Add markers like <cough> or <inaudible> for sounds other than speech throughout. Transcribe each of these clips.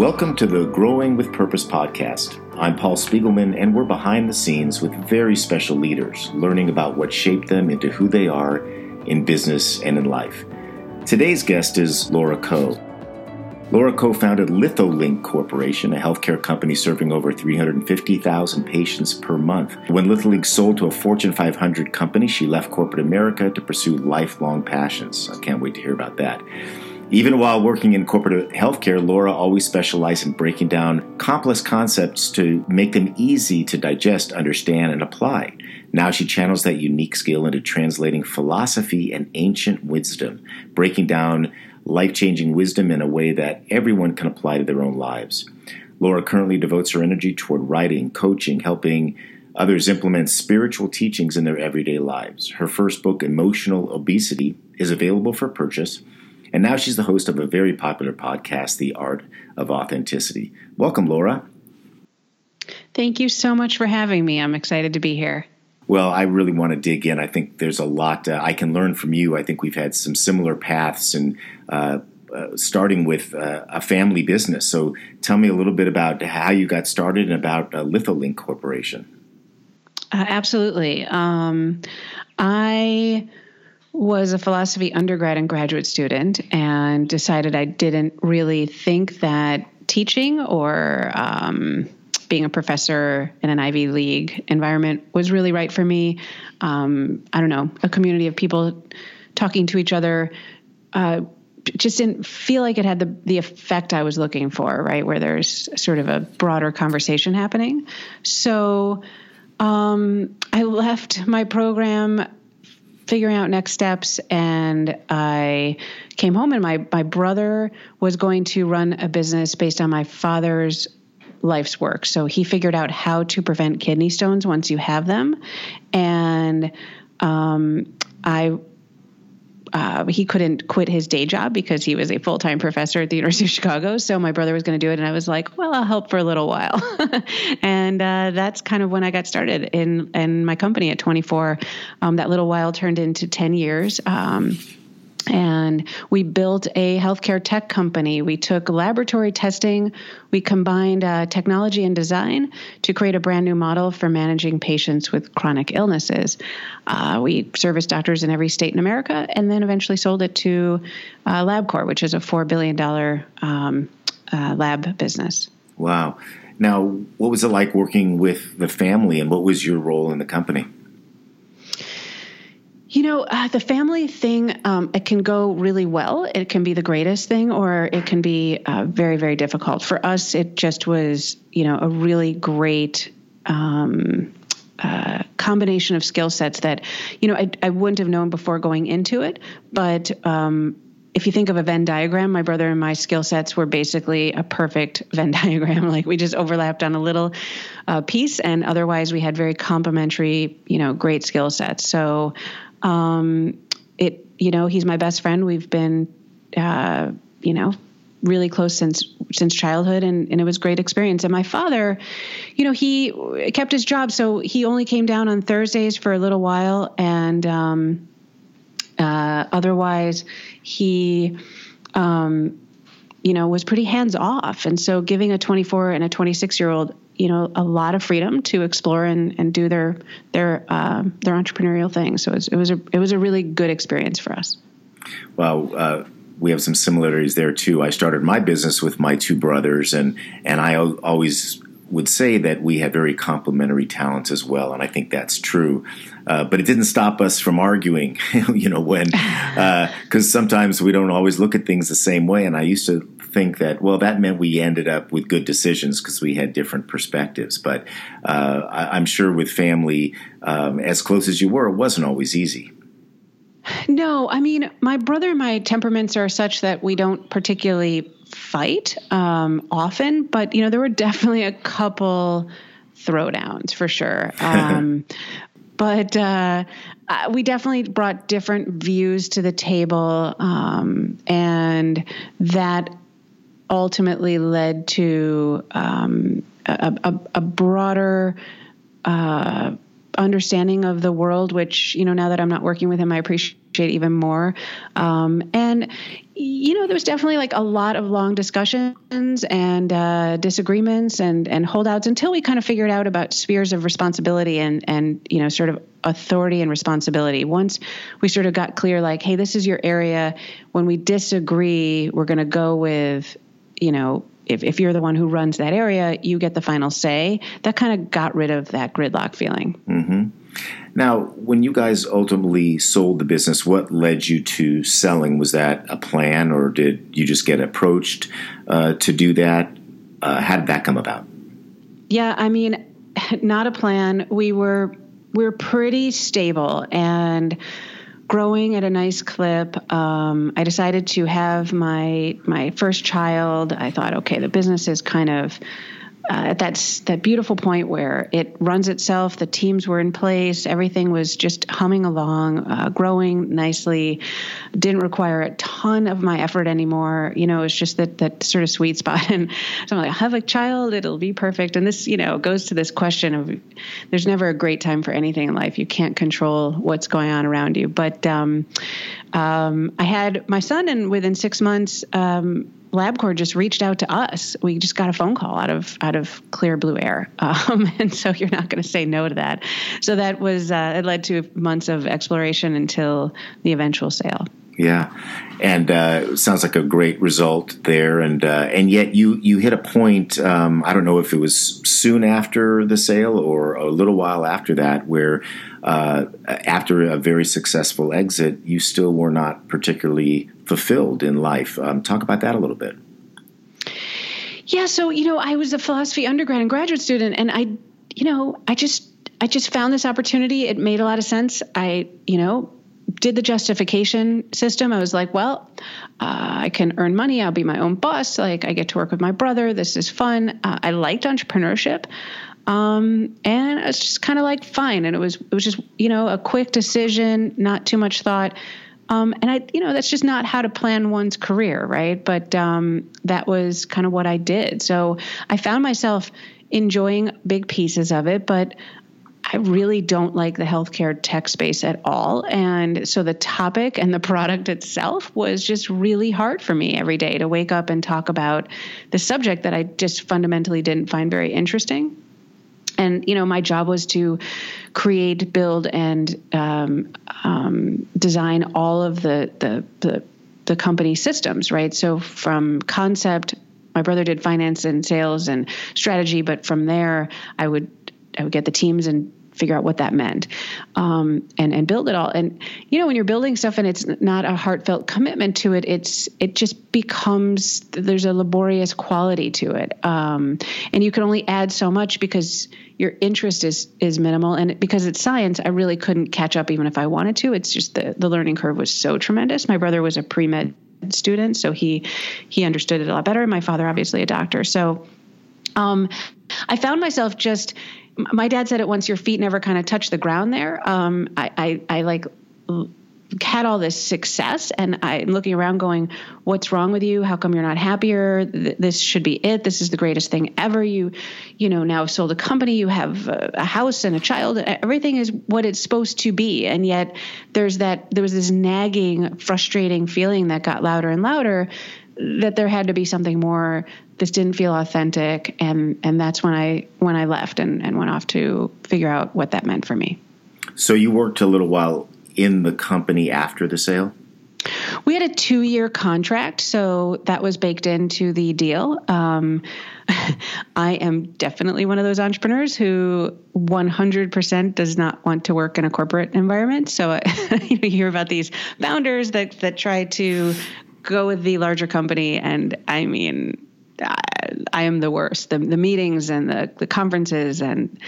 Welcome to the Growing with Purpose podcast. I'm Paul Spiegelman, and we're behind the scenes with very special leaders, learning about what shaped them into who they are in business and in life. Today's guest is Laura Coe. Laura co founded Litholink Corporation, a healthcare company serving over 350,000 patients per month. When Litholink sold to a Fortune 500 company, she left corporate America to pursue lifelong passions. I can't wait to hear about that. Even while working in corporate healthcare, Laura always specialized in breaking down complex concepts to make them easy to digest, understand, and apply. Now she channels that unique skill into translating philosophy and ancient wisdom, breaking down life changing wisdom in a way that everyone can apply to their own lives. Laura currently devotes her energy toward writing, coaching, helping others implement spiritual teachings in their everyday lives. Her first book, Emotional Obesity, is available for purchase. And now she's the host of a very popular podcast, The Art of Authenticity. Welcome, Laura. Thank you so much for having me. I'm excited to be here. Well, I really want to dig in. I think there's a lot uh, I can learn from you. I think we've had some similar paths and uh, uh, starting with uh, a family business. So tell me a little bit about how you got started and about uh, Litholink Corporation. Uh, absolutely. Um, I was a philosophy undergrad and graduate student and decided I didn't really think that teaching or um, being a professor in an Ivy League environment was really right for me. Um, I don't know, a community of people talking to each other. Uh, just didn't feel like it had the the effect I was looking for, right? Where there's sort of a broader conversation happening. So um, I left my program figuring out next steps and I came home and my my brother was going to run a business based on my father's life's work. So he figured out how to prevent kidney stones once you have them. And um, I uh, he couldn't quit his day job because he was a full time professor at the <laughs> University of Chicago. So my brother was going to do it, and I was like, "Well, I'll help for a little while." <laughs> and uh, that's kind of when I got started in in my company at 24. Um, that little while turned into 10 years. Um, and we built a healthcare tech company. We took laboratory testing, we combined uh, technology and design to create a brand new model for managing patients with chronic illnesses. Uh, we serviced doctors in every state in America and then eventually sold it to uh, LabCorp, which is a $4 billion um, uh, lab business. Wow. Now, what was it like working with the family and what was your role in the company? You know, uh, the family thing, um, it can go really well. It can be the greatest thing, or it can be uh, very, very difficult. For us, it just was, you know, a really great um, uh, combination of skill sets that, you know, I, I, wouldn't have known before going into it. But um, if you think of a Venn diagram, my brother and my skill sets were basically a perfect <laughs> Venn diagram. Like we just overlapped on a little uh, piece, and otherwise we had very complementary, you know, great skill sets. So um, it, you know, he's my best friend. We've been, uh, you know, really close since since childhood and, and it was great experience. And my father you know he kept his job so he only came down on thursdays for a little while. And um, uh, otherwise he um, you know was pretty hands off and so giving a 24 and a 26 year old you know a lot of freedom to explore and, and do their their uh, their entrepreneurial thing. So it was, it was a it was a really good experience for us. Well, uh, we have some similarities there too. I started my business with my two brothers, and and I always would say that we had very complementary talents as well, and I think that's true. Uh, but it didn't stop us from arguing, <laughs> you know, when because <laughs> uh, sometimes we don't always look at things the same way. And I used to think that well, that meant we ended up with good decisions because we had different perspectives. But uh, I, am sure with family um, as close as you were, it wasn't always easy. No, I mean, my brother and my temperaments are such that we don't particularly fight um, often, but you know, there were definitely a couple throwdowns for sure. <laughs> Um, but uh, uh, we definitely brought different views to the table, um, and that ultimately led to um, a, a, a, broader. Uh, understanding of the world, which, you know, now that I'm not working with him, I appreciate even more. Um, and you know, there was definitely like a lot of long discussions and uh, disagreements and and holdouts until we kind of figured out about spheres of responsibility and and you know, sort of authority and responsibility. Once we sort of got clear, like, hey, this is your area. When we disagree, we're going to go with, you know, if, if you're the one who runs that area, you get the final say. That kind of got rid of that gridlock feeling. Mm-hmm. Now, when you guys ultimately sold the business, what led you to selling? Was that a plan, or did you just get approached uh, to do that? Uh, how did that come about? Yeah, I mean, <laughs> not a plan. We were we we're pretty stable and growing at a nice clip. Um, I decided to have my my first child. I thought, okay, the business is kind of uh, at that that beautiful point where it runs itself. The teams were in place. Everything was just humming along, uh, growing nicely. Didn't require a ton of my effort anymore. You know, it's just that that sort of sweet spot. <laughs> And so I'm like, I have a child. It'll be perfect. And this, you know, goes to this question of there's never a great time for anything in life. You can't control what's going on around you. But um, um, I had my son, and within six months. Um, LabCorp just reached out to us. We just got a phone call out of out of clear blue air, <laughs> um, and so you're not going to say no to that. So that was uh, it led to months of exploration until the eventual sale. Yeah, and uh, sounds like a great result there. And uh, and yet you you hit a point. Um, I don't know if it was soon after the sale or a little while after that, where uh, after a very successful exit, you still were not particularly fulfilled in life. Um, talk about that a little bit. Yeah, so you know, I was a philosophy undergrad and graduate student, and I, you know, I just I just found this opportunity. It made a lot of sense. I, you know, did the justification system. I was like, well, uh, I can earn money. I'll be my own boss. Like, I get to work with my brother. This is fun. Uh, I liked entrepreneurship. Um, and it's just kind of like fine. And it was, it was just, you know, a quick decision, not too much thought. Um, and I, you know, that's just not how to plan one's career, right? But um, that was kind of what I did. So I found myself enjoying big pieces of it, but I really don't like the healthcare tech space at all. And so the topic and the product itself was just really hard for me every day to wake up and talk about the subject that I just fundamentally didn't find very interesting. And, you know, my job was to create, build, and um, um, design all of the, the, the, the company systems, right? So from concept, my brother did finance and sales and strategy, but from there, I would I would get the teams and figure out what that meant um, and and build it all. And you know when you're building stuff and it's not a heartfelt commitment to it it's it just becomes there's a laborious quality to it. Um, and you can only add so much because your interest is is minimal. And because it's science i really couldn't catch up even if i wanted to. It's just the, the learning curve was so tremendous. My brother was a pre-med student so he he understood it a lot better. My father obviously a doctor. So um, I found myself just my dad said it once your feet never kind of touch the ground there. Um, I, I, I like had all this success and i'm looking around going what's wrong with you? How come you're not happier? This should be it. This is the greatest thing ever. You you know now sold a company. You have a house and a child. Everything is what it's supposed to be. And yet there's that there was this nagging frustrating feeling that got louder and louder that there had to be something more this didn't feel authentic and and that's when I when I left and, and went off to figure out what that meant for me. So you worked a little while in the company after the sale? We had a two year contract, so that was baked into the deal. Um, <laughs> I am definitely one of those entrepreneurs who 100% does not want to work in a corporate environment. So <laughs> you hear about these founders that that try to go with the larger company, and I mean, I am the worst. The, the meetings and the, the conferences and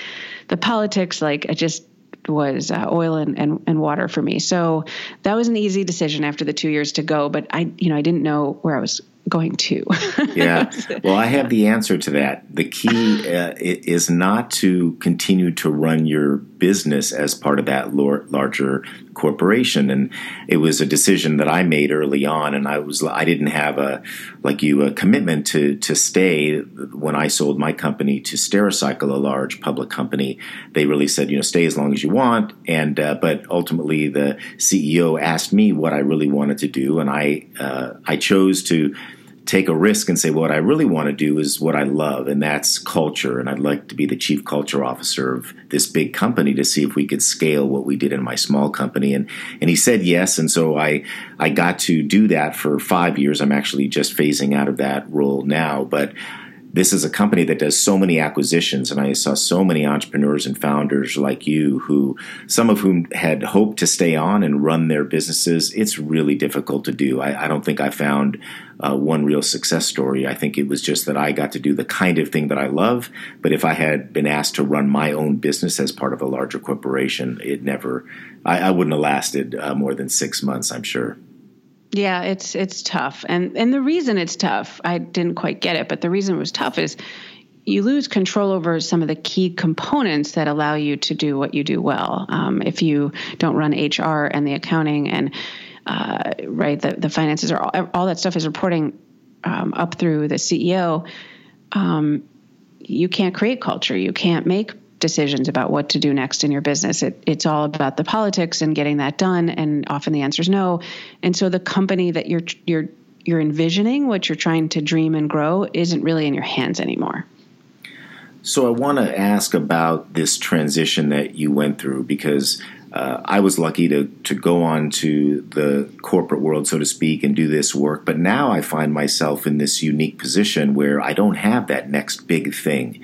the politics, like it just was uh, oil and, and, and water for me. So that was an easy decision after the two years to go. But I, you know, I didn't know where I was going to. <laughs> yeah. Well, I have the answer to that. The key uh, is not to continue to run your business as part of that larger corporation. And it was a decision that I made early on, and I was I didn't have a like you a commitment to to stay. When I sold my company to Stericycle, a large public company, they really said you know stay as long as you want. And uh, but ultimately, the CEO asked me what I really wanted to do, and I uh, I chose to take a risk and say, well, what I really want to do is what I love, and that's culture. And I'd like to be the chief culture officer of this big company to see if we could scale what we did in my small company. And and he said yes, and so I I got to do that for five years. I'm actually just phasing out of that role now, but this is a company that does so many acquisitions and i saw so many entrepreneurs and founders like you who some of whom had hoped to stay on and run their businesses. It's really difficult to do. I, I don't think i found uh, one real success story. I think it was just that i got to do the kind of thing that i love but if i had been asked to run my own business as part of a larger corporation it never i, I wouldn't have lasted uh, more than six months i'm sure yeah, it's it's tough. And and the reason it's tough, I didn't quite get it, but the reason it was tough is you lose control over some of the key components that allow you to do what you do well. Um, if you don't run HR and the accounting and uh, right, the, the finances are all, all that stuff is reporting um, up through the CEO. Um, you can't create culture. You can't make decisions about what to do next in your business. It, it's all about the politics and getting that done, and often the answer is no. And so the company that you're you're you're envisioning, what you're trying to dream and grow, isn't really in your hands anymore. So I want to ask about this transition that you went through because uh, I was lucky to to go on to the corporate world, so to speak, and do this work. But now I find myself in this unique position where I don't have that next big thing.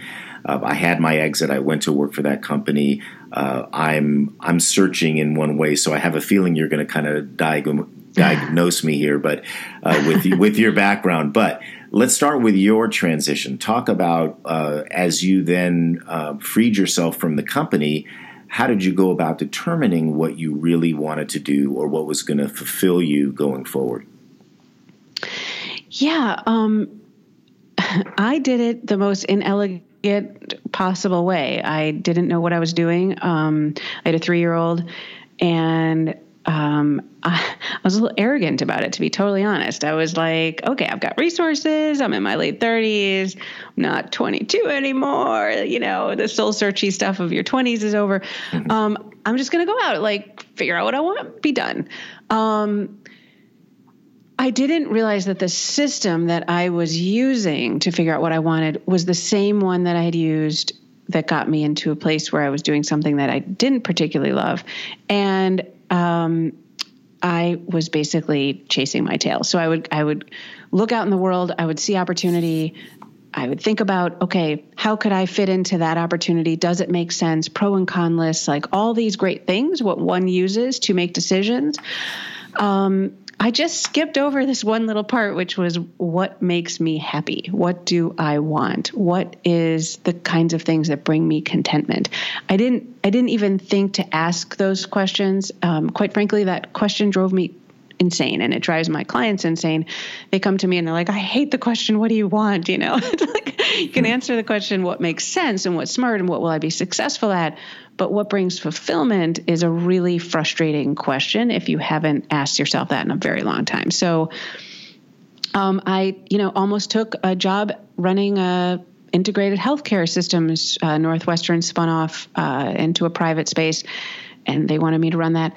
Uh, I had my exit. I went to work for that company. Uh, I'm I'm searching in one way, so I have a feeling you're going to kind of diagnose me here, but uh, with <laughs> with your background. But let's start with your transition. Talk about uh, as you then uh, freed yourself from the company. How did you go about determining what you really wanted to do, or what was going to fulfill you going forward? Yeah, um, <laughs> I did it the most inelegant possible way. I didn't know what I was doing. Um, I had a three year old, and um, I, <laughs> I, was a little arrogant about it, to be totally honest. I was like, okay, I've got resources. I'm in my late 30s. I'm not 22 anymore. You know, the soul searchy stuff of your 20s is over. Mm-hmm. Um, I'm just going to go out, like, figure out what I want, be done. Um, I didn't realize that the system that I was using to figure out what I wanted was the same one that I had used that got me into a place where I was doing something that I didn't particularly love. And um, I was basically chasing my tail. So I would I would look out in the world, I would see opportunity, I would think about, okay, how could I fit into that opportunity? Does it make sense? Pro and con lists, like all these great things, what one uses to make decisions. Um, I just skipped over this one little part, which was what makes me happy? What do I want? What is the kinds of things that bring me contentment? I didn't. I didn't even think to ask those questions. Um, quite frankly, that question drove me insane and it drives my clients insane they come to me and they're like i hate the question what do you want you know <laughs> it's like, you can hmm. answer the question what makes sense and what's smart and what will i be successful at but what brings fulfillment is a really frustrating question if you haven't asked yourself that in a very long time. So um, I, you know, almost took a job running a integrated healthcare systems. Uh, Northwestern spun off uh, into a private space, and they wanted me to run that.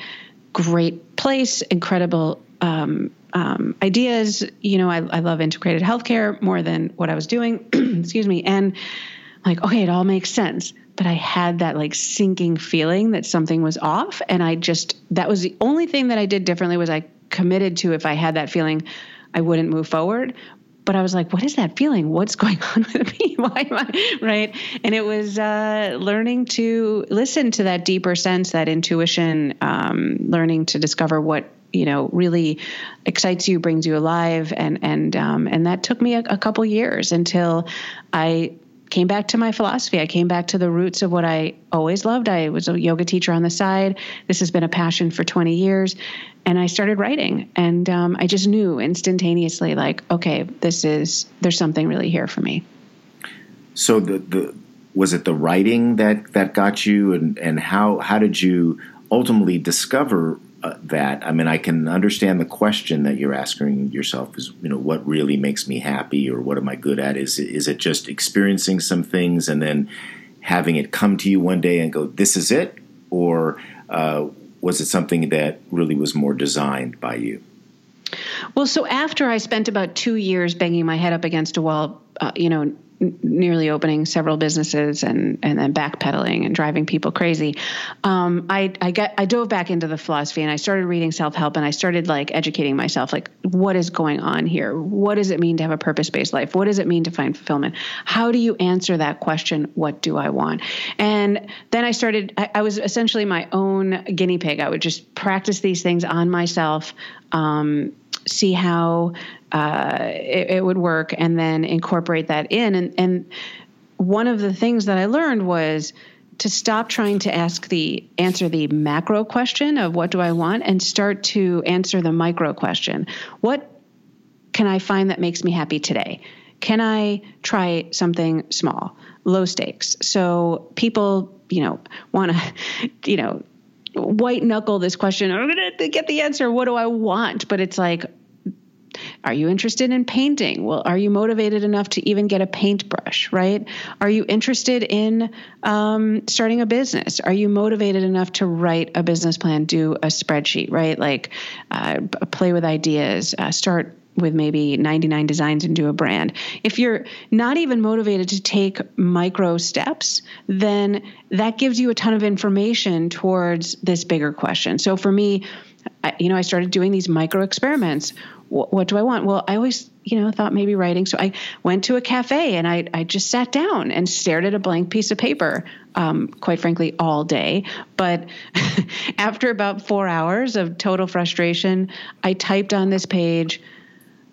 Great place, incredible um, um, ideas. You know, I, I love integrated healthcare more than what I was doing. <clears throat> Excuse me, and like, okay, it all makes sense but I had that like sinking feeling that something was off. And I just, that was the only thing that I did differently was I committed to if I had that feeling, I wouldn't move forward. But I was like, what is that feeling? What's going <laughs> on with me? Why am I <laughs> right? And it was uh, learning to listen to that deeper sense, that intuition, um, learning to discover what you know really excites you, brings you alive, and and um, and that took me a, a couple years until I came back to my philosophy. I came back to the roots of what I always loved. I was a yoga teacher on the side. This has been a passion for 20 years. And I started writing. And um, I just knew instantaneously, like, okay, this is, there's something really here for me. So the, the, was it the writing that, that got you and, and how, how did you ultimately discover uh, that i mean i can understand the question that you're asking yourself is you know what really makes me happy or what am i good at? Is is it just experiencing some things and then having it come to you one day and go this is it or uh, was it something that really was more designed by you? Well so after i spent about two years banging my head up against a wall uh, you know nearly opening several businesses and and then backpedaling and driving people crazy. Um, I I got I dove back into the philosophy and I started reading self help and I started like educating myself like what is going on here? What does it mean to have a purpose based life? What does it mean to find fulfillment? How do you answer that question? What do I want? And then I started. I, I was essentially my own guinea pig. I would just practice these things on myself. Um, see how uh, it, it, would work and then incorporate that in. And, and one of the things that I learned was to stop trying to ask the answer the macro question of what do I want and start to answer the micro question. What can I find that makes me happy today? Can I try something small, low stakes? So people, you know, want to, <laughs> you know, white knuckle this question. I'm going to get the answer. What do I want? But it's like, are you interested in painting? Well, are you motivated enough to even get a paintbrush, right? Are you interested in um, starting a business? Are you motivated enough to write a business plan, do a spreadsheet, right? Like uh, play with ideas, uh, start with maybe 99 designs do a brand. If you're not even motivated to take micro steps, then that gives you a ton of information towards this bigger question. So for me, I, you know, I started doing these micro experiments what, what do I want? Well, I always, you know, thought maybe writing. So I went to a cafe and I, I just sat down and stared at a blank piece of paper, um, quite frankly, all day. But <laughs> after about four hours of total frustration, I typed on this page,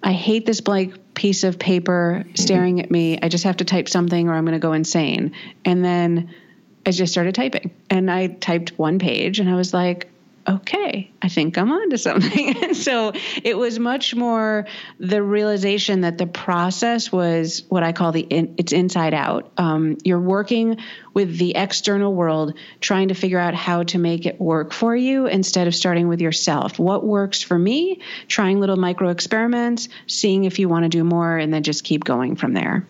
I hate this blank piece of paper staring at me. I just have to type something or I'm going to go insane. And then I just started typing and I typed one page and I was like, okay, I think I'm onto something. <laughs> so it was much more the realization that the process was what I call the in, it's inside out. Um, you're working with the external world, trying to figure out how to make it work for you instead of starting with yourself. What works for me? Trying little micro experiments, seeing if you want to do more, and then just keep going from there.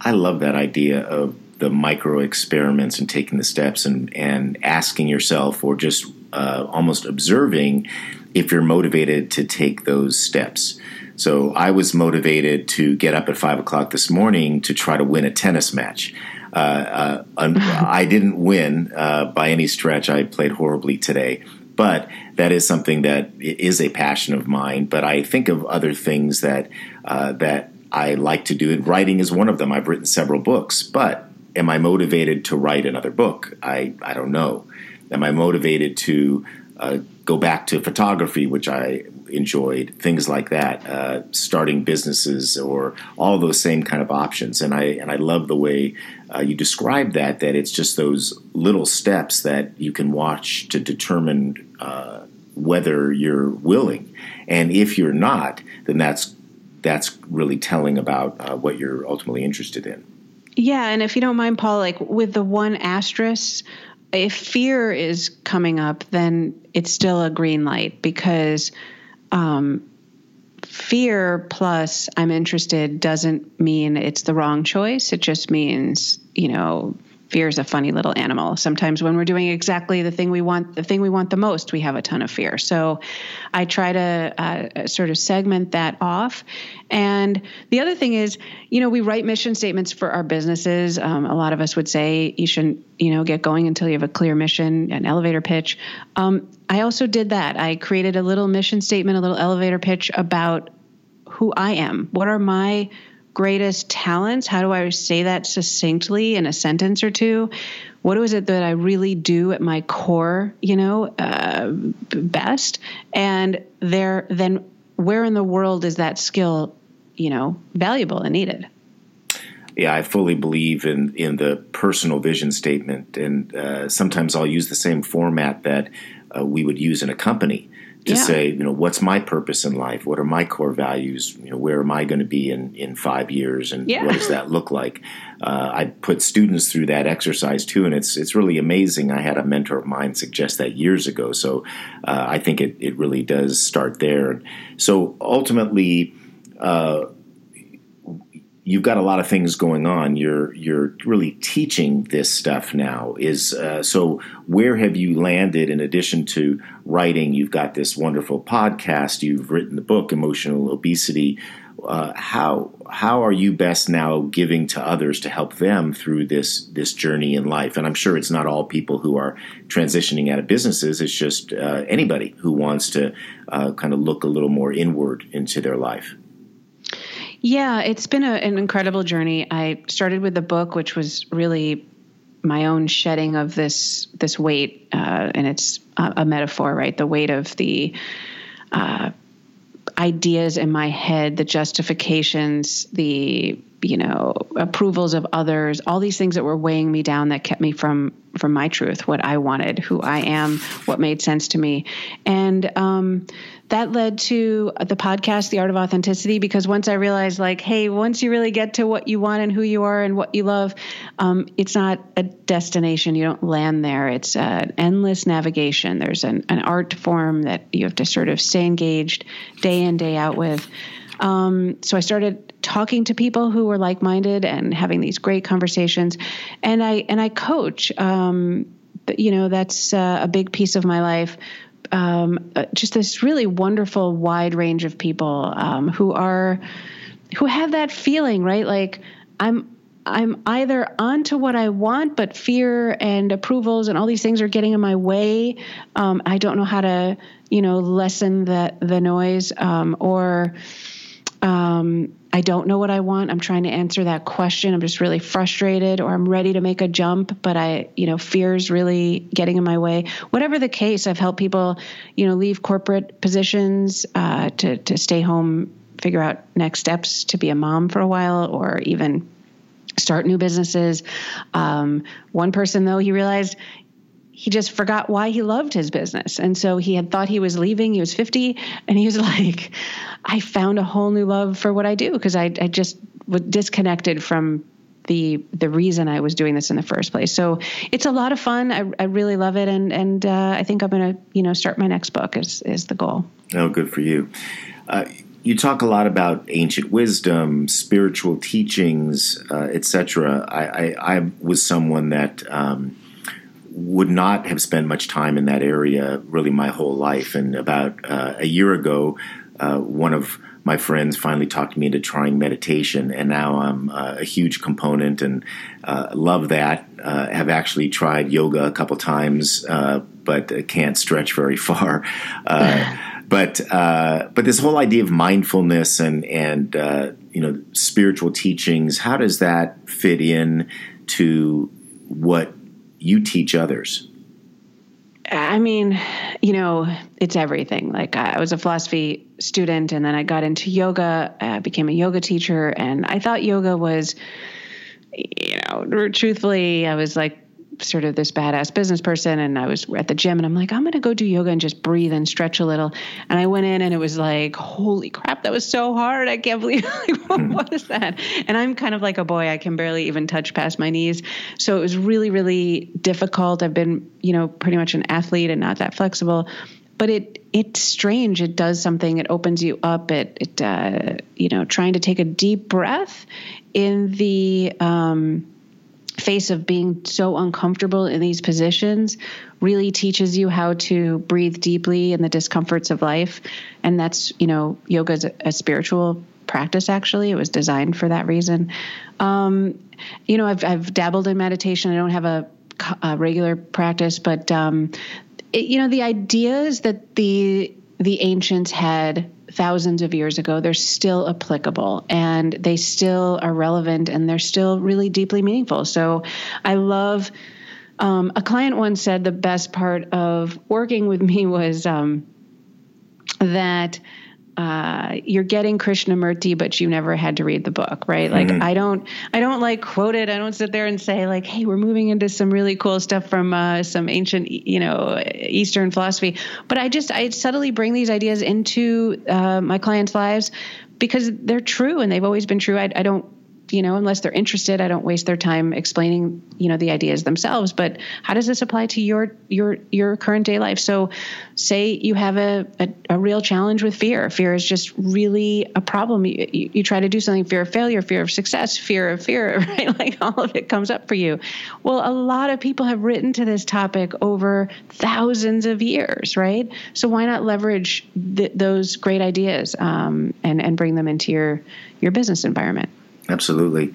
I love that idea of the micro experiments and taking the steps and, and asking yourself or just uh, almost observing if you're motivated to take those steps. So I was motivated to get up at five o'clock this morning to try to win a tennis match. Uh, uh, <laughs> I didn't win uh, by any stretch. I played horribly today, but that is something that is a passion of mine. But I think of other things that uh, that I like to do. Writing is one of them. I've written several books, but am I motivated to write another book? I I don't know. Am I motivated to uh, go back to photography, which I enjoyed, things like that, uh, starting businesses or all those same kind of options. And I and I love the way uh, you describe that. That it's just those little steps that you can watch to determine uh, whether you're willing, and if you're not, then that's that's really telling about uh, what you're ultimately interested in. Yeah, and if you don't mind, Paul, like with the one asterisk if fear is coming up, then it's still a green light because um, fear plus I'm interested doesn't mean it's the wrong choice. It just means, you know, fear is a funny little animal. Sometimes when we're doing exactly the thing we want, the thing we want the most, we have a ton of fear. So I try to uh, sort of segment that off. And the other thing is, you know, we write mission statements for our businesses. Um, a lot of us would say you shouldn't, you know, get going until you have a clear mission, an elevator pitch. Um, I also did that. I created a little mission statement, a little elevator pitch about who I am. What are my greatest talents? How do I say that succinctly in a sentence or two? What is it that I really do at my core, you know, uh, best? And there, then where in the world is that skill, you know, valuable and needed? yeah, I fully believe in in the personal vision statement, and uh, sometimes I'll use the same format that uh, we would use in a company to yeah. say, you know, what's my purpose in life? What are my core values? You know, where am I going to be in, in five years, and yeah. what does that look like? Uh, I put students through that exercise too, and it's it's really amazing. I had a mentor of mine suggest that years ago, so uh, I think it it really does start there. So ultimately. Uh, you've got a lot of things going on. You're you're really teaching this stuff now. Is uh, so where have you landed? In addition to writing, you've got this wonderful podcast. You've written the book, Emotional Obesity. Uh, how how are you best now giving to others to help them through this this journey in life? And I'm sure it's not all people who are transitioning out of businesses. It's just uh, anybody who wants to uh, kind of look a little more inward into their life. Yeah, it's been a, an incredible journey. I started with the book, which was really my own shedding of this this weight, uh, and it's a, a, metaphor, right? The weight of the uh, ideas in my head, the justifications, the you know approvals of others, all these things that were weighing me down that kept me from from my truth, what I wanted, who I am, what made sense to me, and um, that led to the podcast, The Art of Authenticity, because once I realized, like, hey, once you really get to what you want and who you are and what you love, um, it's not a destination. You don't land there. It's an endless navigation. There's an, an art form that you have to sort of stay engaged day in, day out with. Um, so I started talking to people who were like-minded and having these great conversations, and I and I coach. Um, you know, that's uh, a big piece of my life um, uh, just this really wonderful wide range of people um, who are who have that feeling, right? Like I'm I'm either onto what I want, but fear and approvals and all these things are getting in my way. Um, I don't know how to, you know, lessen the the noise, um, or um, I don't know what I want. I'm trying to answer that question. I'm just really frustrated, or I'm ready to make a jump, but I, you know, fear's really getting in my way. Whatever the case, I've helped people, you know, leave corporate positions uh, to to stay home, figure out next steps to be a mom for a while, or even start new businesses. Um, one person, though, he realized he just forgot why he loved his business. And so he had thought he was leaving. He was 50 and he was <laughs> like, I found a whole new love for what I do because I, I just was disconnected from the the reason I was doing this in the first place. So it's a lot of fun. I, I really love it, and and uh, I think I'm going to you know start my next book is is the goal. Oh, good for you. Uh, you talk a lot about ancient wisdom, spiritual teachings, uh, etc. I, I, I was someone that. Um, would not have spent much time in that area really my whole life. And about uh, a year ago, uh, one of my friends finally talked me into trying meditation, and now I'm uh, a huge component and uh, love that. Uh, have actually tried yoga a couple times, uh, but can't stretch very <laughs> far. <laughs> but but this whole idea of mindfulness and and you know spiritual teachings, how does that fit in to what you teach others? I mean, you know, it's everything. Like I was a philosophy student and then I got into yoga, I became a yoga teacher and I thought yoga was you know, truthfully, I was like sort of this badass business person and I was at the gym and I'm like, I'm going to go do yoga and just breathe and stretch a little. And I went in and it was like, holy crap, that was so hard. I can't believe <laughs> like, hmm. what is that? And I'm kind of like a boy. I can barely even touch past my knees. So it was really, really difficult. I've been, you know, pretty much an athlete and not that flexible. But it it's strange. It does something. It opens you up. It it uh, you know trying to take a deep breath in the um, face of being so uncomfortable in these positions really teaches you how to breathe deeply in the discomforts of life. And that's you know yoga is a, a spiritual practice actually. It was designed for that reason. Um, you know I've, I've dabbled in meditation. I don't have a, a regular practice but um, it, you know the ideas that the the ancients had thousands of years ago, they're still applicable and they still are relevant and they're still really deeply meaningful. So I love. Um, a client once said the best part of working with me <laughs> was um, that uh, you're getting Krishnamurti, but you never had to read the book, right? Like mm-hmm. I don't, I don't like quote it. I don't sit there and say like, "Hey, we're moving into some really cool stuff from uh, some ancient, you know, Eastern philosophy." But I just, I subtly bring these ideas into uh, my clients' lives because they're true and they've always been true. I, I don't you know, unless they're interested, I don't waste their time explaining, you know, the ideas themselves. But how does this apply to your your your current day life? So, say you have a a, a real challenge with fear. Fear is just really a problem. You, you, you, try to do something, fear of failure, fear of success, fear of fear, <laughs> right? Like all of it comes up for you. Well, a lot of people have written to this topic over thousands of years, right? So why not leverage th- those great ideas um, and and bring them into your your business environment? Absolutely.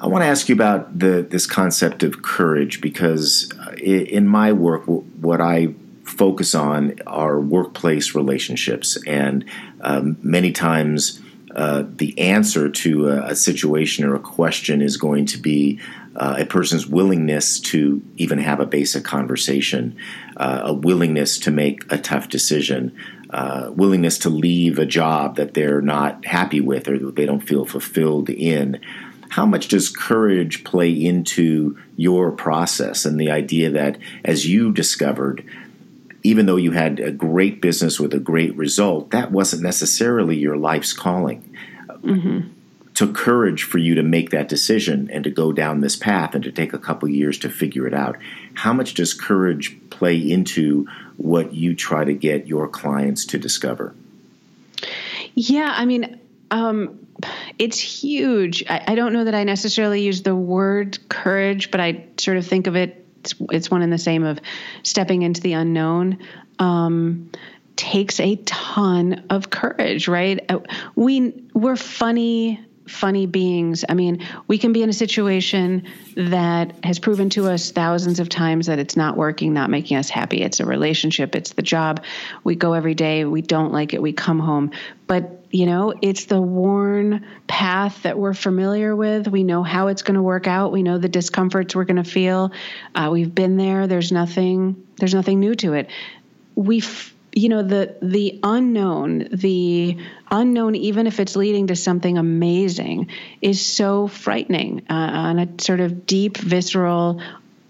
I want to ask you about the this concept of courage because uh, in my work, what I focus on are workplace relationships, and um, many times uh, the answer to a, a, situation or a question is going to be uh, a person's willingness to even have a basic conversation, uh, a willingness to make a tough decision, uh, willingness to leave a job that they're not happy with or that they don't feel fulfilled in. How much does courage play into your process and the idea that, as you discovered, even though you had a great business with a great result, that wasn't necessarily your life's calling? Mm-hmm took courage for you to make that decision and to go down this path and to take a couple years to figure it out. How much does courage play into what you try to get your clients to discover? Yeah, I mean, um, it's huge. I, I, don't know that I necessarily use the word courage, but I sort of think of it. It's, it's one and the same of stepping into the unknown. Um, takes a ton of courage, right? Uh, we we're funny funny beings. I mean, we can be in a situation that has proven to us thousands of times that it's not working, not making us happy. It's a relationship, it's the job. We go every day, we don't like it, we come home. But, you know, it's the worn path that we're familiar with. We know how it's going to work out. We know the discomforts we're going to feel. Uh, we've been there. There's nothing. There's nothing new to it. We you know the the unknown the unknown even if it's leading to something amazing is so frightening uh, on a sort of deep visceral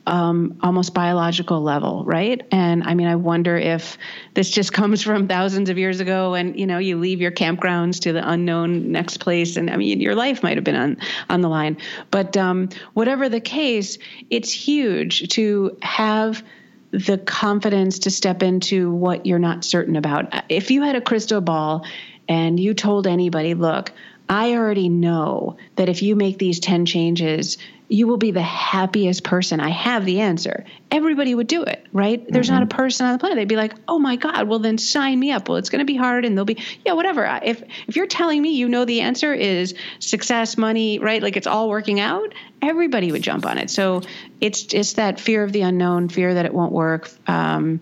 um, almost biological level, right? And I mean, I wonder if this just <laughs> comes from thousands of years ago, and you know, you leave your campgrounds to the unknown next place, and I mean, your life might have been on on the line. But um, whatever the case, it's huge to have the confidence to step into what you're not certain about. If you had a crystal ball and you told anybody, look, I already know that if you make these 10 changes, you will be the happiest person. I have the answer. Everybody would do it, right? Mm-hmm. There's not a mm-hmm. person on the planet. They'd be like, "Oh my god, well then sign me up." Well, it's going to be hard and they'll be, yeah, whatever. If if you're telling me you know the answer is success, money, right? Like it's all working out, everybody would jump on it. So, it's it's that fear of the unknown, fear that it won't work. Um,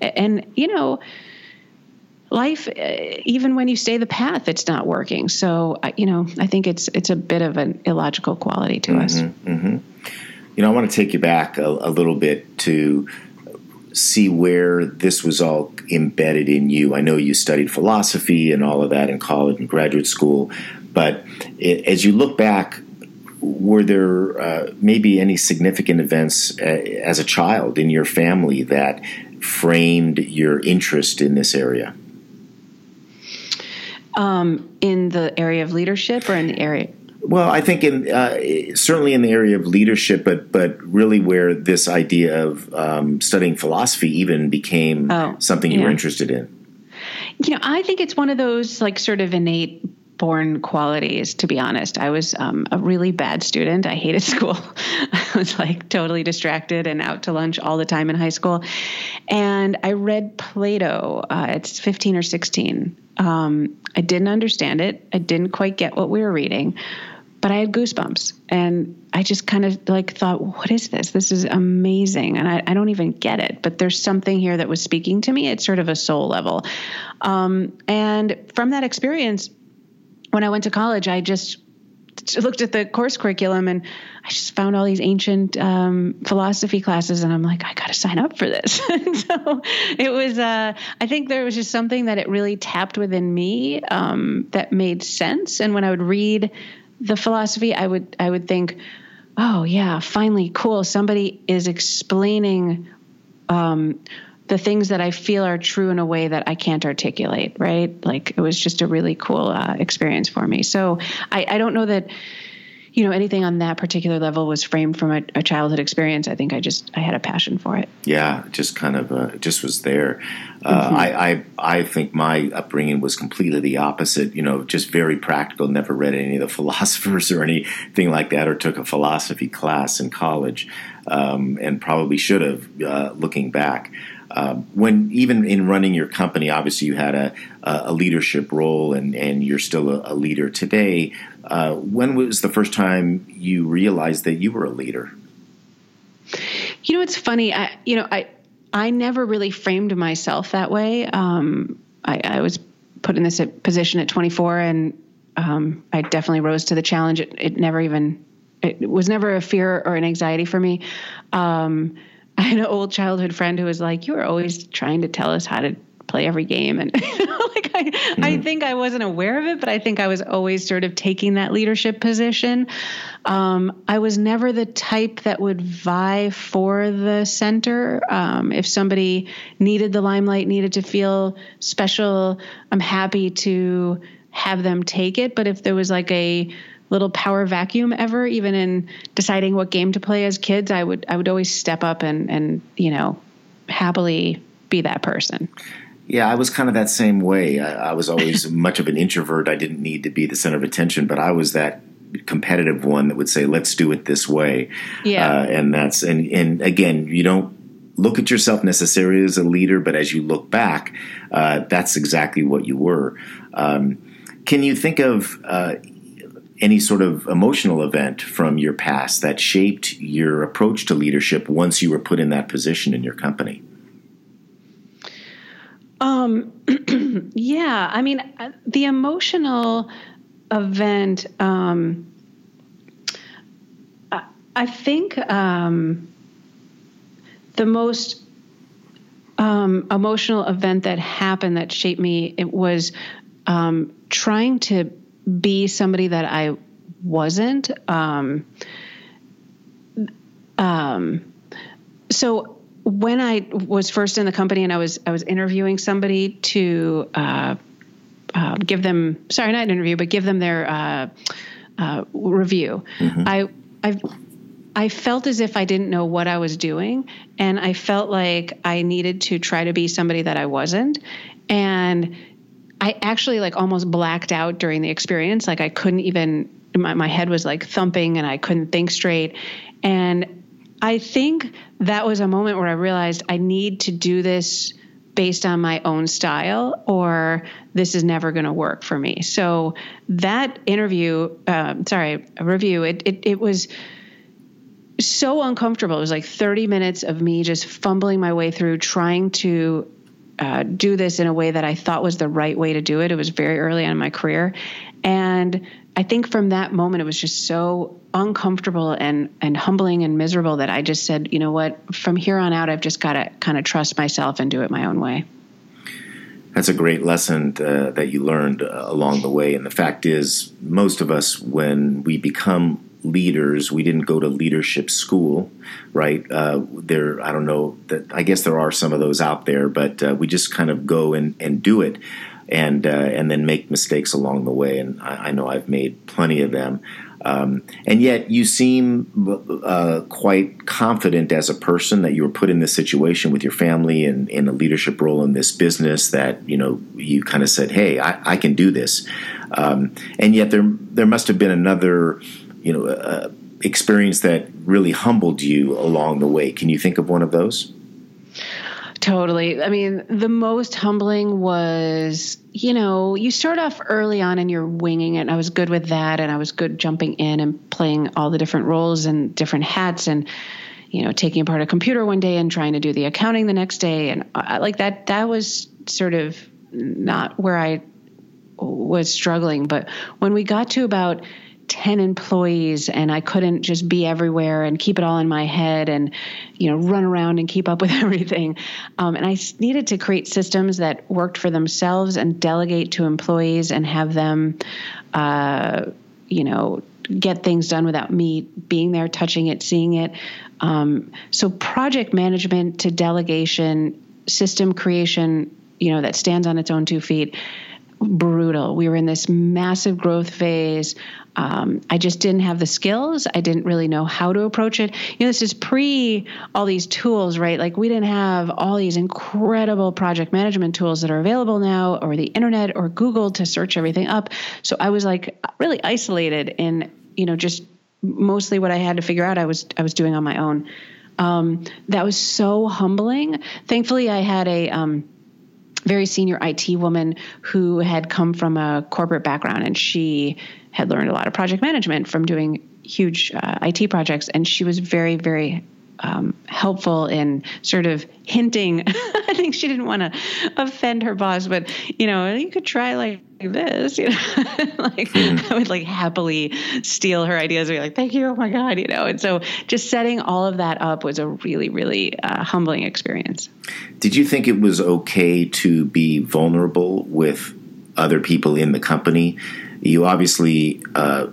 and you know, life, uh, even when you stay the path, it's not working. So, you know, I think it's it's a bit of an illogical quality to mm-hmm, us. Mm-hmm. You know, I want to take you back a, a little bit to see where this was all embedded in you. I know you studied philosophy and all of that in college and graduate school, but it, as you look back, were there uh, maybe any significant events uh, as a child in your family that framed your interest in this area? Um, in the area of leadership or in the area? Well, I think in uh, certainly in the area of leadership, but but really where this idea of um, studying philosophy even became oh, something you yeah. were interested in. You know, I think it's one of those like sort of innate born qualities to be honest i was um, a really bad student i hated <laughs> school i was like totally distracted and out to lunch all the time in high school and i read plato uh, it's 15 or 16 um, i didn't understand it. I didn't quite get what we were reading but i had goosebumps. And i just kind of like thought what is this? This is amazing. And I, I, don't even get it but there's something here that was speaking to me it's sort of a soul level. Um, and from that experience when I went to college, I just looked at the course curriculum and I just found all these ancient um, philosophy classes, and I'm like, I got to sign up for this. <laughs> so it was, uh, I think there was just something that it really tapped within me um, that made sense. And when I would read the philosophy, I would, I would think, oh yeah, finally, cool. Somebody is explaining um, the things that I feel are true in a way that I can't articulate, right? Like it was just a really cool uh, experience for me. So I, I, don't know that, you know, anything on that particular level was framed from a, a, childhood experience. I think I just I had a passion for it. Yeah, just kind of uh, just was there. Uh, mm-hmm. I, I I think my upbringing was completely the opposite. You know, just very practical. Never read any of the <laughs> philosophers or anything like that, or took a philosophy class in college, um, and probably should have. Uh, looking back. Um, when even in running your company, obviously you had a, a leadership role, and, and you're still a, a leader today. Uh, when was the first time you realized that you were a leader? You know, it's funny. I, you know, I I never really framed myself that way. Um, I, I, was put in this position at 24, and um, I definitely rose to the challenge. It, it, never even it was never a fear or an anxiety for me. Um, <laughs> I had an old childhood friend who was like, "You were always trying to tell us how to play every game," and <laughs> like I, mm-hmm. I think I wasn't aware of it, but I think I was always sort of taking that leadership position. Um, I was never the type that would vie for the center. Um, if somebody needed the limelight, needed to feel special, I'm happy to have them take it. But if there was like a little power vacuum ever even in deciding what game to play as kids i would i would always step up and and you know happily be that person. Yeah i was kind of that same way. I, I was always <laughs> much of an introvert. I didn't need to be the center of attention but i was that competitive one that would say let's do it this way. Yeah. Uh, and that's and and again you don't look at yourself necessarily as a leader but as you look back uh, that's exactly what you were. Um, can you think of uh, any sort of emotional event from your past that shaped your approach to leadership once you were put in that position in your company? Um, <clears throat> yeah, I mean, uh, the emotional event, um, I, I think um, the most um, emotional event that happened that shaped me it was um, trying to be somebody that I wasn't. Um, um, so when I was first in the company and I was I was interviewing somebody to uh, uh, give them sorry not an interview but give them their uh, uh review, mm-hmm. I I I felt as if I didn't know what I was doing, and I felt like I needed to try to be somebody that I wasn't, and I actually like almost blacked out during the experience. Like I couldn't even, my, my head was like thumping and I couldn't think straight. And I think that was a moment where I realized I need to do this based on my own style or this is never going to work for me. So that interview, um, sorry, review, it, it, it was so uncomfortable. It was like 30 minutes of me just fumbling my way through trying to uh, do this in a way that I thought was the right way to do it. It was very early on in my career, and I think from that moment it was just so uncomfortable and and humbling and miserable that I just said, you know what, from here on out, I've just got to kind of trust myself and do it my own way. That's a great lesson uh, that you learned uh, along the way. And the fact is, most of us, when we become leaders. We didn't go to leadership school, right? Uh, there, I don't know that. I guess there are some of those out there, but uh, we just kind of go and, and do it, and uh, and then make mistakes along the way. And I, I know I've made plenty of them. Um, and yet, you seem uh, quite confident as a person that you were put in this situation with your family and in a leadership role in this business. That you know, you kind of said, "Hey, I, I can do this." Um, and yet, there there must have been another you know uh, experience that really humbled you along the way. Can you think of one of those? Totally. I mean, the most humbling was, you know, you start off early on and you're winging it. And I was good with that. And I was good jumping in and playing all the different roles and different hats and, you know, taking apart a computer one day and trying to do the accounting the next day. And I, like that, that was sort of not where I was struggling. But when we got to about 10 employees and I couldn't just be everywhere and keep it all in my head and, you know, run around and keep up with <laughs> everything. Um, and I needed to create systems that worked for themselves and delegate to employees and have them, uh, you know, get things done without me being there, touching it, seeing it. Um, so project management to delegation, system creation, you know, that stands on its own two feet brutal. We were in this massive growth phase. Um, I just didn't have the skills. I didn't really know how to approach it. You know, this is pre all these tools, right? Like we didn't have all these incredible project management tools that are available now, or the internet, or Google to search everything up. So I was like really isolated in, you know, just mostly what I had to figure out. I was I was doing on my own. Um, that was so humbling. Thankfully, I had a um, very senior IT woman who had come from a corporate background and she had learned a lot of project management from doing huge uh, IT projects. And she was very, very um, helpful in sort of hinting. <laughs> I think she didn't want to offend her boss, but you know, you could try like this. You know, <laughs> like mm. I would like happily steal her ideas. And be like, "Thank you, oh my god," you know. And so, just setting all of that up was a really, really uh, humbling experience. Did you think it was okay to be vulnerable with other people in the company? You obviously. Uh,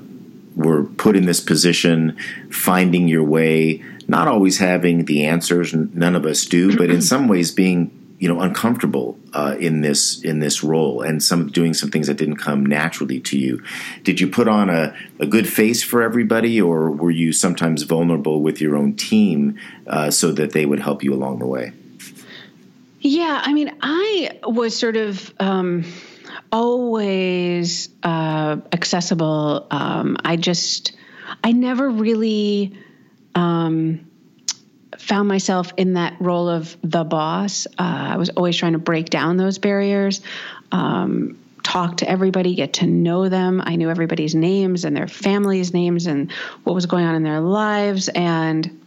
were put in this position, finding your way not always having the answers, none of us do, but in <clears throat> some ways being you know uncomfortable uh, in this in this role and some doing some things that didn't come naturally to you. Did you put on a, a good face for everybody, or were you sometimes vulnerable with your own team uh, so that they would help you along the way? Yeah, I mean, I was sort of. Um, always uh, accessible. Um, I just, I never really um, found myself in that role of the boss. Uh, I was always trying to break down those barriers, um, talk to everybody, get to know them. I knew everybody's names and their families' names and what was going on in their lives. And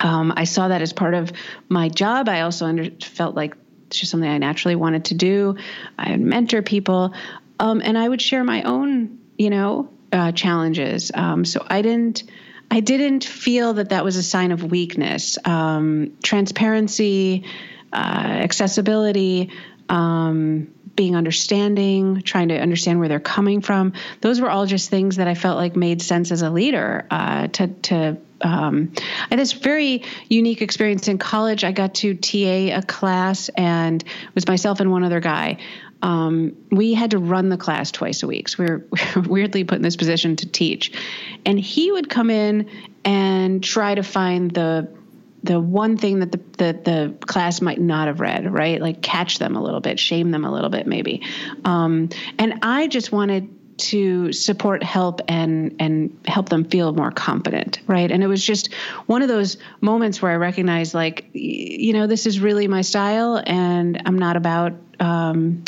um, I saw that as part of my job. I also under, felt like it's just something I naturally wanted to do. I would mentor people, um, and I would share my own, you know, uh, challenges. Um, so I didn't I didn't feel that that was a sign of weakness. Um, transparency, uh, accessibility, um, being understanding, trying to understand where they're coming from. Those were all just things that I felt like made sense as a leader uh, to to. Um, I had this very unique experience in college. I got to TA a class, and it was myself and one other guy um, we had to run the class twice a week. So we were, weirdly put in this position to teach. And he would come in and try to find the the one thing that the, the, the class might not have read, right? Like catch them a little bit, shame them a little bit, maybe. Um, and I just wanted to support help and and help them feel more confident right and it was just one of those moments where i recognized like you know this is really my style and i'm not about um,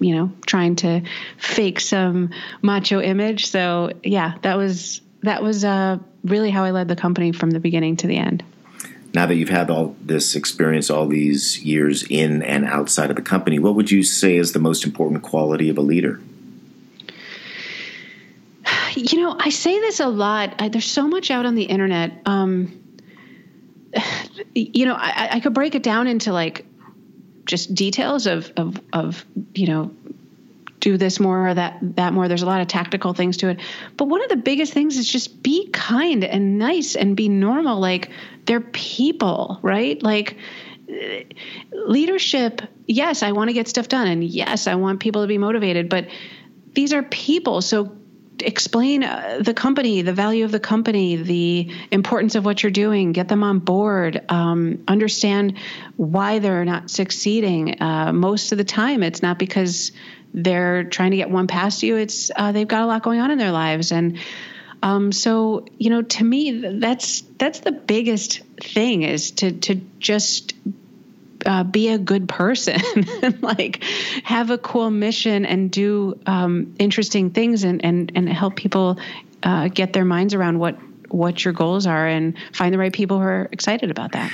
you know, trying to fake some macho image. So yeah, that was that was uh, really how I led the company from the beginning to the end. Now that you've had all this experience, all these years in and outside of the company, what would you say is the most important quality of a leader? You know, I say this a lot. I, there's so much out on the internet. Um, <sighs> you know, I, I could break it down into like just details of of of you know do this more or that that more. There's a lot of tactical things to it. But one of the biggest things is just be kind and nice and be normal. Like they're people right? Like leadership yes i want to get stuff done. And yes i want people to be motivated. But these are people. So explain uh, the company, the value of the company, the importance of what you're doing, get them on board, um, understand why they're not succeeding. Uh, most of the time, it's not because they're trying to get one past you. It's uh, they've got a lot going on in their lives, and um, so you know, to me, that's that's the biggest thing is to to just uh, be a good person <laughs> and like have a cool mission and do um, interesting things and, and, and help people uh, get their minds around what, what your goals are and find the right people who are excited about that.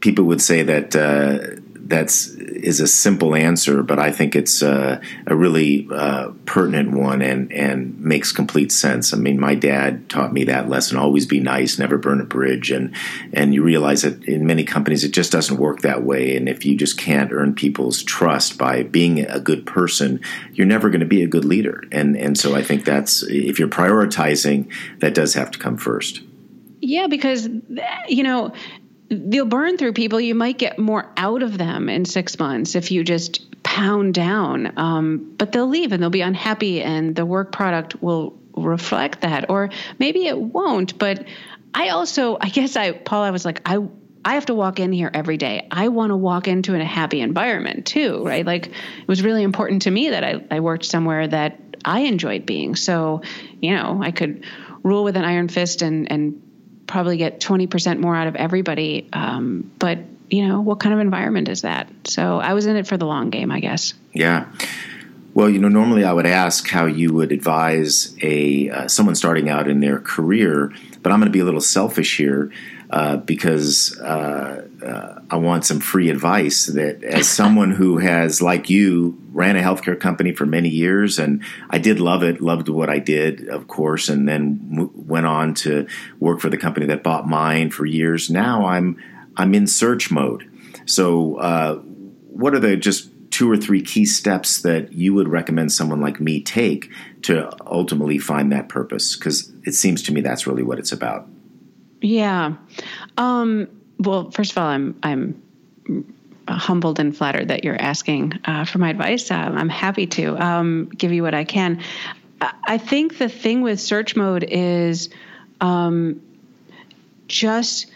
People would say that uh, that's is a simple answer, but I think it's uh, a really uh, pertinent one and and makes complete sense. I mean, my dad taught me that lesson: always be nice, never burn a bridge, and and you realize that in many companies it just doesn't work that way. And if you just can't earn people's trust by being a good person, you're never going to be a good leader. And and so I think that's if you're prioritizing, that does have to come first. Yeah, because you know you'll burn through people. You might get more out of them in six months if you just pound down. Um, but they'll leave and they'll be unhappy, and the work product will reflect that. Or maybe it won't. But I also, I guess, I Paul, I was like, I. I have to walk in here every day. I want to walk into a happy environment too, right? Like it was really important to me that I, I worked somewhere that I enjoyed being. So, you know, I could rule with an iron fist and and probably get 20% more out of everybody. Um, but, you know, what kind of environment is that? So I was in it for the long game, I guess. Yeah. Well, you know, normally I would ask how you would advise a uh, someone starting out in their career, but I'm going to be a little selfish here uh, because uh, uh, I want some free advice. That as <laughs> someone who has, like you, ran a healthcare company for many years, and I did love it, loved what I did, of course, and then w- went on to work for the company that bought mine for years. Now I'm I'm in search mode. So, uh, what are the just two or three key steps that you would recommend someone like me take to ultimately find that purpose? Because it seems to me that's really what it's about. Yeah. Um, well, first of all, I'm I'm humbled and flattered that you're asking uh, for my advice. Um, I'm happy to um, give you what I can. I think the thing with search mode is um, just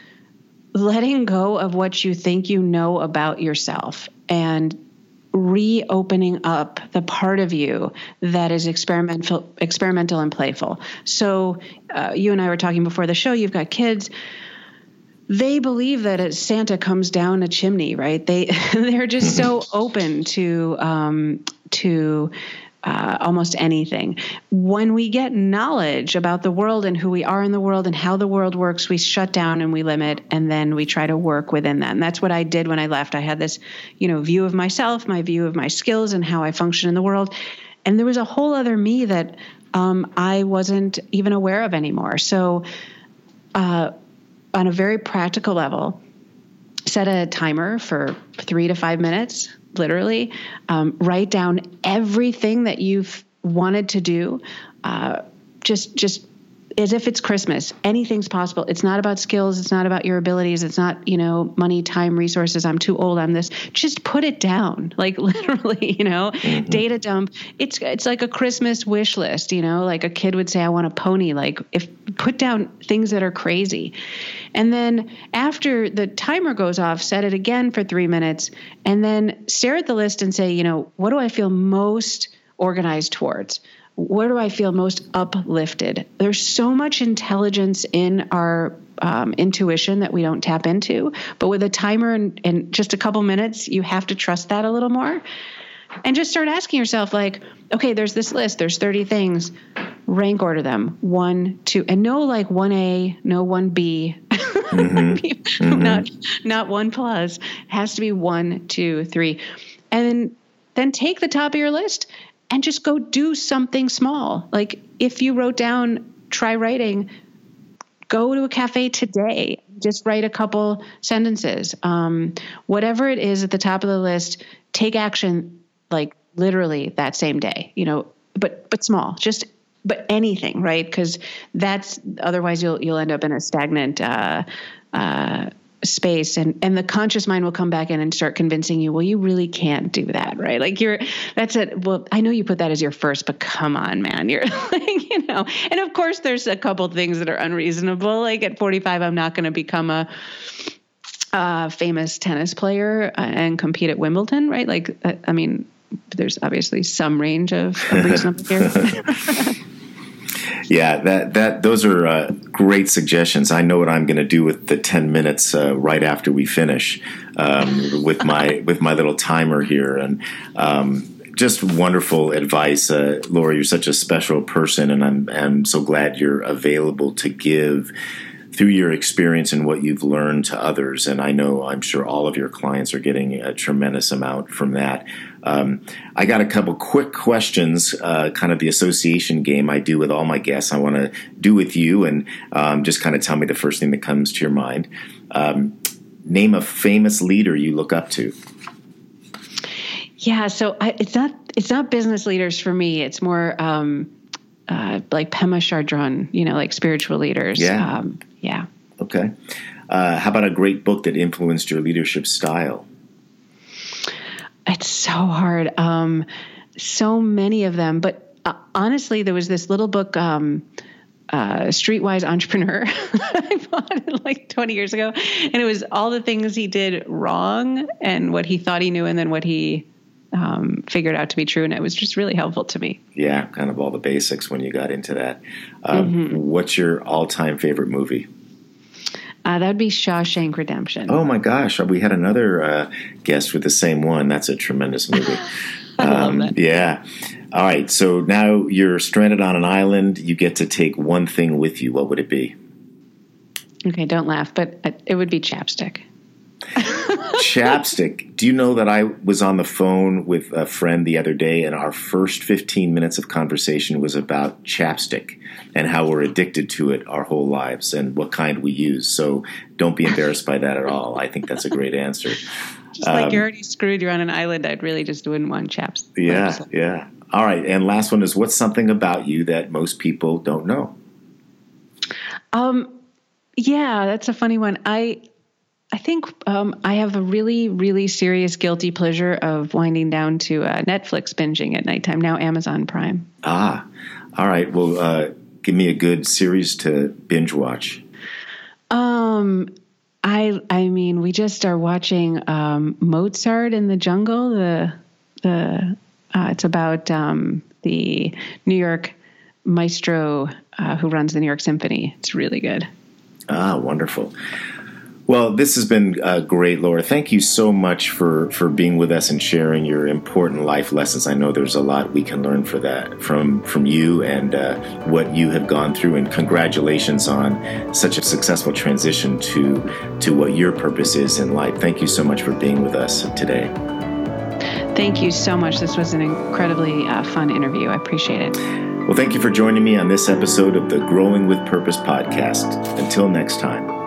letting go of what you think you know about yourself and reopening up the part of you that is experimental experimental and playful. So uh, you and i were talking before the show you've got kids. They believe that santa comes down a chimney right? They <laughs> they're just so <laughs> open to um, to uh, almost anything. When we get knowledge about the world and who we are in the world and how the world works, we shut down and we limit, and then we try to work within that. And that's what I did when I left. I had this, you know, view of myself, my view of my skills, and how I function in the world. And there was a whole other me that um, I wasn't even aware of anymore. So, uh, on a very practical level, set a timer for three to five minutes literally. Um, write down everything that you've wanted to do. Uh, just, just as if it's Christmas. Anything's possible. It's not about skills. It's not about your abilities. It's not, you know, money, time, resources. I'm too old. I'm this. Just put it down. <laughs> Like literally, you know, mm-hmm. data dump. It's it's like a Christmas wish list, you know, like a kid would say, I want a pony. Like if put down things that are crazy. And then after the timer goes off, set it again for three minutes and then stare at the list and say, you know, what do I feel most organized towards? Where do I feel most uplifted? There's so much intelligence in our um, intuition that we don't tap into, but with a timer and, and just a couple minutes, you have to trust that a little more. And just start asking yourself, like, okay, there's this list, there's 30 things, rank order them one, two, and no like 1A, no 1B, mm-hmm. <laughs> mm-hmm. not not one plus. It has to be one, two, three. And then then take the top of your list and just go do something small. Like if you wrote down, try writing, go to a cafe today, just write a couple sentences. Um, whatever it is at the top of the list, take action like literally that same day, you know, but, but small, just, but anything, right? Because that's otherwise you'll, you'll end up in a stagnant, uh, uh, space and and the conscious mind will come back in and start convincing you well you really can't do that right like you're that's it well i know you put that as your first but come on man you're <laughs> like you know and of course there's a couple things that are unreasonable like at 45 i'm not going to become a uh, famous tennis player and compete at Wimbledon, right? Like, I mean, there's obviously some range of, of reasonable <laughs> here. <laughs> Yeah, that that those are uh, great suggestions. I know what I'm going to do with the 10 minutes uh, right after we finish um, with my with my little timer here, and um, just wonderful advice, uh, Laura. You're such a special person, and I'm I'm so glad you're available to give through your experience and what you've learned to others, and I know I'm sure all of your clients are getting a tremendous amount from that. Um, I got a couple quick questions, uh, kind of the association game I do with all my guests. I want to do with you, and um, just kind of tell me the first thing that comes to your mind. Um, name a famous leader you look up to. Yeah, so I, it's not it's not business leaders for me. It's more um, uh, like Pema Chödrön, you know, like spiritual leaders. Yeah. Um, yeah. Okay. Uh, how about a great book that influenced your leadership style? It's so hard. Um, so many of them, but uh, honestly, there was this little book. Um, uh, Streetwise Entrepreneur <laughs> I bought it like 20 years ago. And it was all the things he did wrong and what he thought he knew and then what he um, figured out to be true. And it was just really helpful to me. Yeah, kind of all the basics when you got into that. Um, mm-hmm. What's your all time favorite movie? Uh, that would be Shawshank Redemption. Oh my gosh, we had another uh, guest with the same one. That's a tremendous movie. <laughs> um, yeah. All right. So now you're stranded on an island. You get to take one thing with you. What would it be? Okay, don't laugh, but it would be chapstick. <laughs> chapstick. Do you know that I was on the phone with a friend the other day, and our first 15 minutes of conversation was about chapstick and how we're addicted to it our whole lives and what kind we use. So don't be embarrassed by that at all. I think that's a great answer. Just like um, you're already screwed, you're on an island. I'd really just wouldn't want chaps. Yeah, yeah. All right. And last one is what's something about you that most people don't know? Um, yeah, that's a funny one. I I think um, I have a really, really serious guilty pleasure of winding down to uh, Netflix binging at nighttime. Now Amazon Prime. Ah, all right. Well, uh, give me a good series to binge watch. Um, I I mean, we just are watching um, Mozart in the Jungle. The the uh, it's about um, the New York maestro uh, who runs the New York Symphony. It's really good. Ah, wonderful. Well, this has been uh, great, Laura. Thank you so much for, for being with us and sharing your important life lessons. I know there's a lot we can learn for that from from you and uh, what you have gone through. And congratulations on such a successful transition to to what your purpose is in life. Thank you so much for being with us today. Thank you so much. This was an incredibly uh, fun interview. I appreciate it. Well, thank you for joining me on this episode of the Growing with Purpose podcast. Until next time.